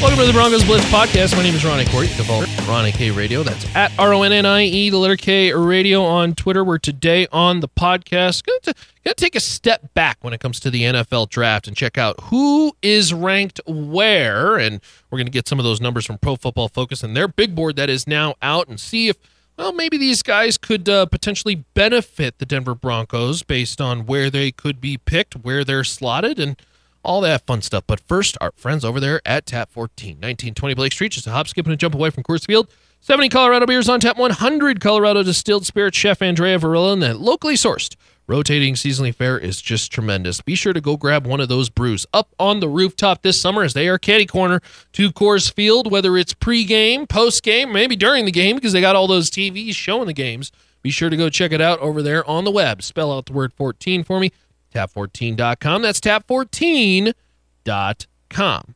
Welcome to the Broncos Blitz podcast. My name is Ronnie Corey. You can follow Ronnie K Radio. That's at R O N N I E, the letter K Radio on Twitter. We're today on the podcast going to, going to take a step back when it comes to the NFL draft and check out who is ranked where. And we're going to get some of those numbers from Pro Football Focus and their big board that is now out and see if, well, maybe these guys could uh, potentially benefit the Denver Broncos based on where they could be picked, where they're slotted, and all that fun stuff. But first, our friends over there at Tap 14, 1920 Blake Street, just a hop, skip, and a jump away from Coors Field. 70 Colorado beers on tap, 100 Colorado distilled spirits. Chef Andrea Varilla, and that locally sourced rotating seasonally fare is just tremendous. Be sure to go grab one of those brews up on the rooftop this summer as they are caddy corner to Coors Field, whether it's pregame, postgame, maybe during the game because they got all those TVs showing the games. Be sure to go check it out over there on the web. Spell out the word 14 for me tap14.com. That's tap14.com.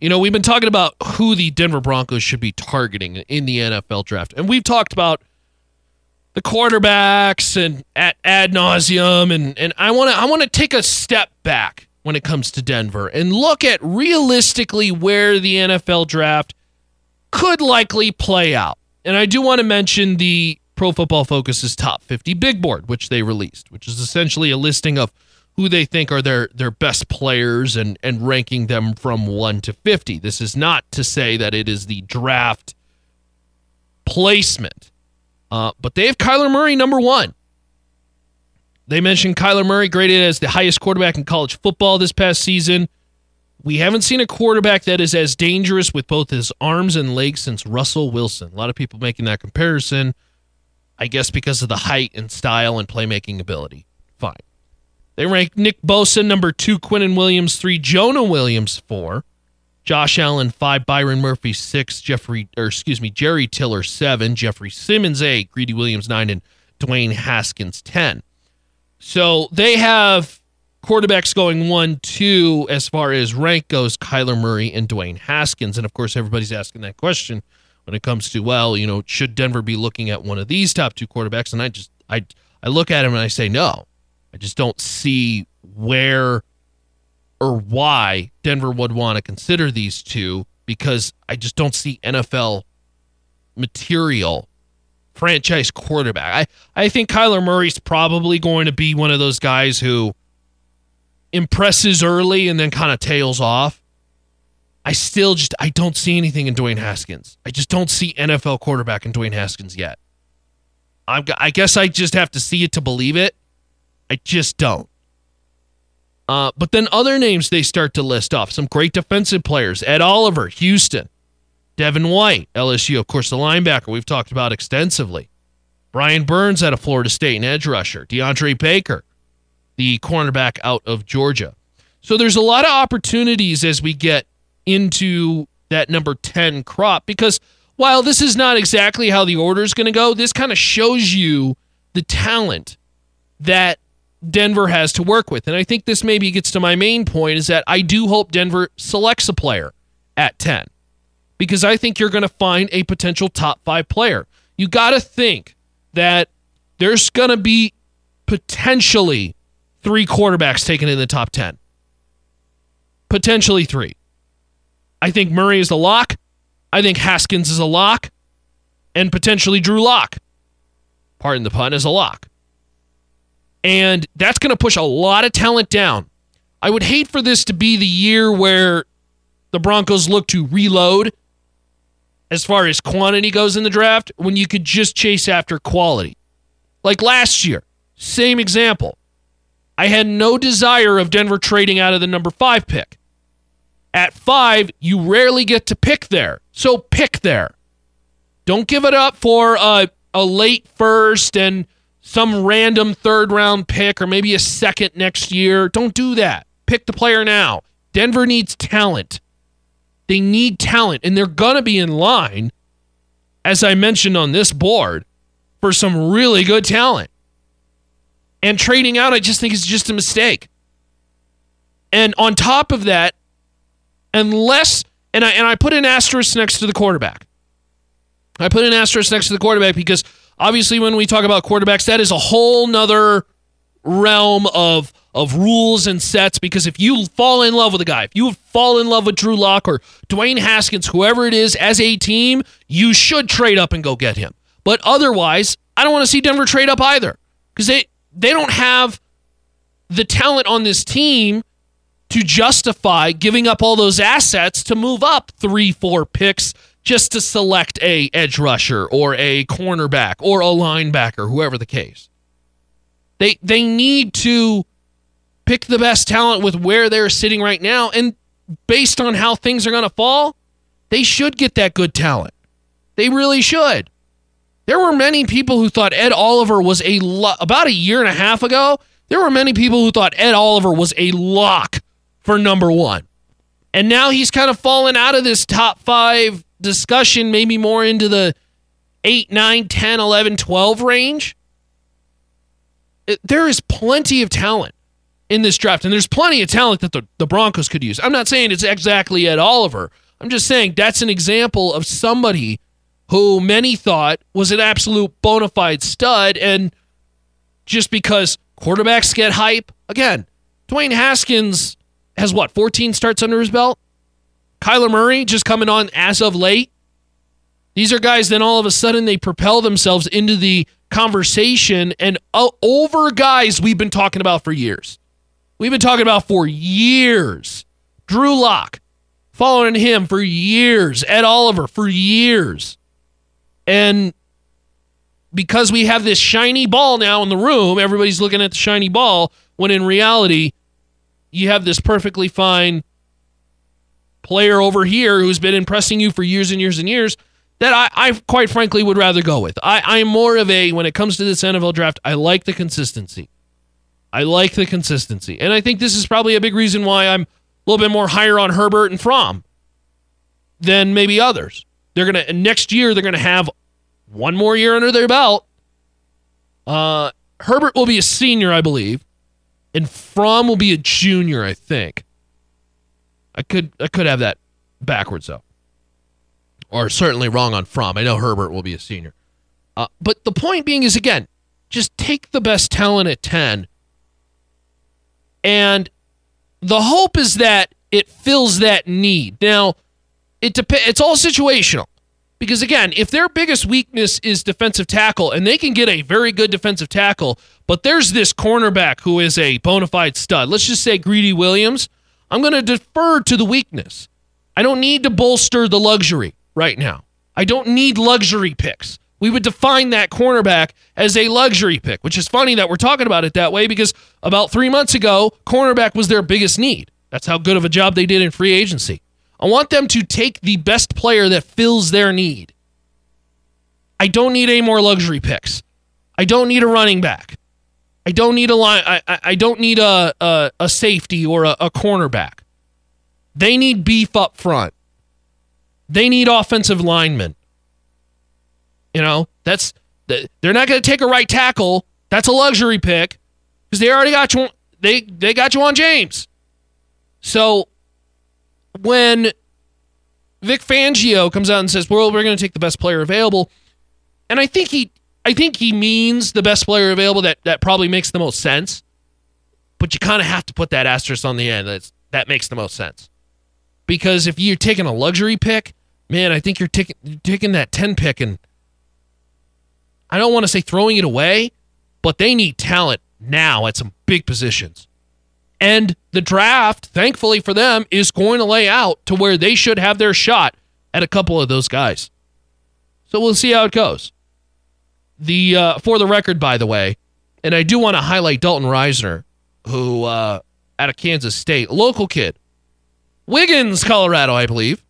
You know, we've been talking about who the Denver Broncos should be targeting in the NFL draft. And we've talked about the quarterbacks and at ad nauseum and and I want to I want to take a step back when it comes to Denver and look at realistically where the NFL draft could likely play out. And I do want to mention the Pro Football Focus's top 50 big board, which they released, which is essentially a listing of who they think are their their best players and and ranking them from 1 to 50. This is not to say that it is the draft placement. Uh, but they have Kyler Murray number 1. They mentioned Kyler Murray graded as the highest quarterback in college football this past season. We haven't seen a quarterback that is as dangerous with both his arms and legs since Russell Wilson. A lot of people making that comparison. I guess because of the height and style and playmaking ability. Fine. They rank Nick Bosa number two, Quinnen Williams three, Jonah Williams four, Josh Allen five, Byron Murphy six, Jeffrey or excuse me, Jerry Tillery seven, Jeffrey Simmons eight, Greedy Williams nine, and Dwayne Haskins ten. So they have quarterbacks going one, two as far as rank goes, Kyler Murray and Dwayne Haskins. And of course, everybody's asking that question when it comes to well, you know, should Denver be looking at one of these top two quarterbacks? And I just I I look at him and I say no. I just don't see where or why Denver would want to consider these two because I just don't see NFL material franchise quarterback. I, I think Kyler Murray's probably going to be one of those guys who impresses early and then kind of tails off. I still just I don't see anything in Dwayne Haskins. I just don't see NFL quarterback in Dwayne Haskins yet. i I guess I just have to see it to believe it. I just don't. Uh, but then other names they start to list off. Some great defensive players: Ed Oliver, Houston; Devin White, LSU, of course, the linebacker we've talked about extensively. Brian Burns out of Florida State, an edge rusher. DeAndre Baker, the cornerback out of Georgia. So there's a lot of opportunities as we get into that number 10 crop because while this is not exactly how the order is going to go, this kind of shows you the talent that Denver has to work with. And I think this maybe gets to my main point is that I do hope Denver selects a player at 10 because I think you're going to find a potential top five player. You got to think that there's going to be potentially three quarterbacks taken in the top 10. Potentially three. I think Murray is a lock. I think Haskins is a lock. And potentially Drew Lock, pardon the pun, is a lock. And that's going to push a lot of talent down. I would hate for this to be the year where the Broncos look to reload as far as quantity goes in the draft when you could just chase after quality. Like last year, same example. I had no desire of Denver trading out of the number five pick. At five, you rarely get to pick there. So pick there. Don't give it up for a, a late first and some random third round pick or maybe a second next year. Don't do that. Pick the player now. Denver needs talent. They need talent, and they're going to be in line, as I mentioned on this board, for some really good talent. And trading out, I just think is just a mistake. And on top of that, unless and I and I put an asterisk next to the quarterback. I put an asterisk next to the quarterback because obviously when we talk about quarterbacks, that is a whole nother realm of of rules and sets because if you fall in love with a guy, if you fall in love with Drew Lock or Dwayne Haskins, whoever it is, as a team, you should trade up and go get him. But otherwise, I don't want to see Denver trade up either because they they don't have the talent on this team to justify giving up all those assets to move up three, four picks just to select a edge rusher or a cornerback or a linebacker, whoever the case. They they need to pick the best talent with where they're sitting right now and based on how things are going to fall, they should get that good talent. They really should. There were many people who thought Ed Oliver was a lo- about a year and a half ago. There were many people who thought Ed Oliver was a lock for number 1. And now he's kind of fallen out of this top 5 discussion maybe more into the 8, 9, 10, 11, 12 range. It, there is plenty of talent in this draft, and there's plenty of talent that the, the Broncos could use. I'm not saying it's exactly Ed Oliver. I'm just saying that's an example of somebody who many thought was an absolute bona fide stud, and just because quarterbacks get hype, again, Dwayne Haskins has what, 14 starts under his belt? Kyler Murray just coming on as of late. These are guys, then all of a sudden they propel themselves into the conversation and uh, over guys we've been talking about for years. We've been talking about for years. Drew Lock, following him for years. Ed Oliver for years. And because we have this shiny ball now in the room, everybody's looking at the shiny ball, when in reality, you have this perfectly fine player over here who's been impressing you for years and years and years that I, I quite frankly would rather go with. I, I'm more of a, when it comes to this NFL draft, I like the consistency. I like the consistency. And I think this is probably a big reason why I'm a little bit more higher on Herbert and Fromm than maybe others. They're going to, next year, they're going to have one more year under their belt. Uh, Herbert will be a senior, I believe, and Fromm will be a junior, I think. I could I could have that backwards though or certainly wrong on Fromm. I know Herbert will be a senior. Uh, but the point being is, again, just take the best talent at 10. And the hope is that it fills that need. Now, it dep- it's all situational. Because again, if their biggest weakness is defensive tackle, and they can get a very good defensive tackle, but there's this cornerback who is a bona fide stud. Let's just say Greedy Williams. I'm going to defer to the weakness. I don't need to bolster the luxury right now. I don't need luxury picks. We would define that cornerback as a luxury pick, which is funny that we're talking about it that way because about three months ago, cornerback was their biggest need. That's how good of a job they did in free agency. I want them to take the best player that fills their need. I don't need any more luxury picks. I don't need a running back. I don't need a line. I, I don't need a, a, a safety or a, a cornerback. They need beef up front. They need offensive linemen. You know, that's they're not going to take a right tackle. That's a luxury pick because they already got you. They they got Ja'Wuan James. So when Vic Fangio comes out and says, "Well, we're going to take the best player available," and I think he I think he means the best player available. That that probably makes the most sense. But you kind of have to put that asterisk on the end. That's that makes the most sense because if you're taking a luxury pick, man, I think you're taking taking that 10 pick and I don't want to say throwing it away, but they need talent now at some big positions. And the draft, thankfully for them, is going to lay out to where they should have their shot at a couple of those guys. So we'll see how it goes. The uh, for the record, by the way, and I do want to highlight Dalton Risner, who uh, out of Kansas State, local kid, Wiggins, Colorado, I believe.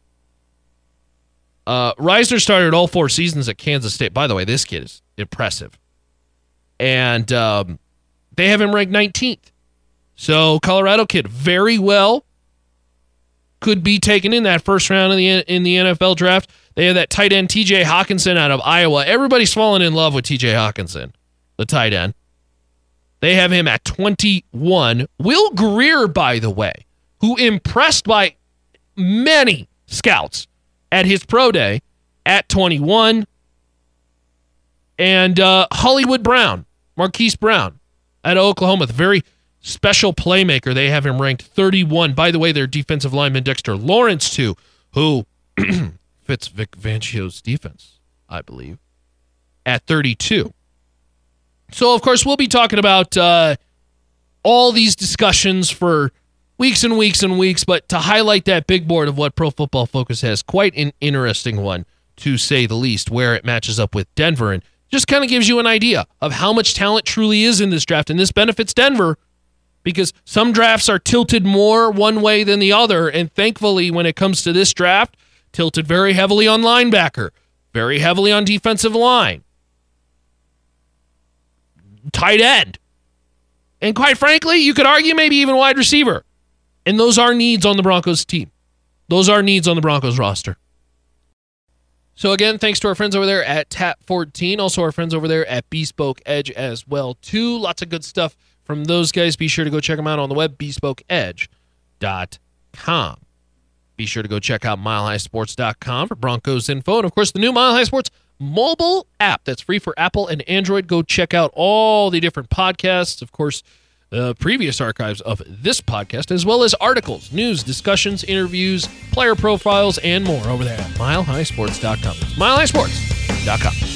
Uh, Risner started all four seasons at Kansas State. By the way, this kid is impressive. And um, they have him ranked 19th. So, Colorado kid, very well could be taken in that first round in the in the NFL draft. They have that tight end TJ Hockenson out of Iowa. Everybody's falling in love with TJ Hockenson, the tight end. They have him at 21. Will Grier, by the way, who impressed by many scouts at his pro day at 21. And uh, Hollywood Brown, Marquise Brown at Oklahoma, the very special playmaker. They have him ranked 31. By the way, their defensive lineman Dexter Lawrence, too, who fits Vic Fangio's defense, I believe, at 32. So, of course, we'll be talking about uh, all these discussions for weeks and weeks and weeks, but to highlight that big board of what Pro Football Focus has, quite an interesting one, to say the least, where it matches up with Denver. And just kind of gives you an idea of how much talent truly is in this draft. And this benefits Denver because some drafts are tilted more one way than the other. And thankfully, when it comes to this draft, tilted very heavily on linebacker, very heavily on defensive line, tight end. And quite frankly, you could argue maybe even wide receiver. And those are needs on the Broncos team. Those are needs on the Broncos roster. So again, thanks to our friends over there at Tap 14, also our friends over there at Bespoke Edge as well too. Lots of good stuff from those guys. Be sure to go check them out on the web bespokeedge.com. Be sure to go check out milehighsports.com for Broncos info and of course the new Mile High Sports mobile app that's free for Apple and Android. Go check out all the different podcasts. Of course, uh, previous archives of this podcast, as well as articles, news, discussions, interviews, player profiles, and more over there at milehighsports.com. It's milehighsports.com.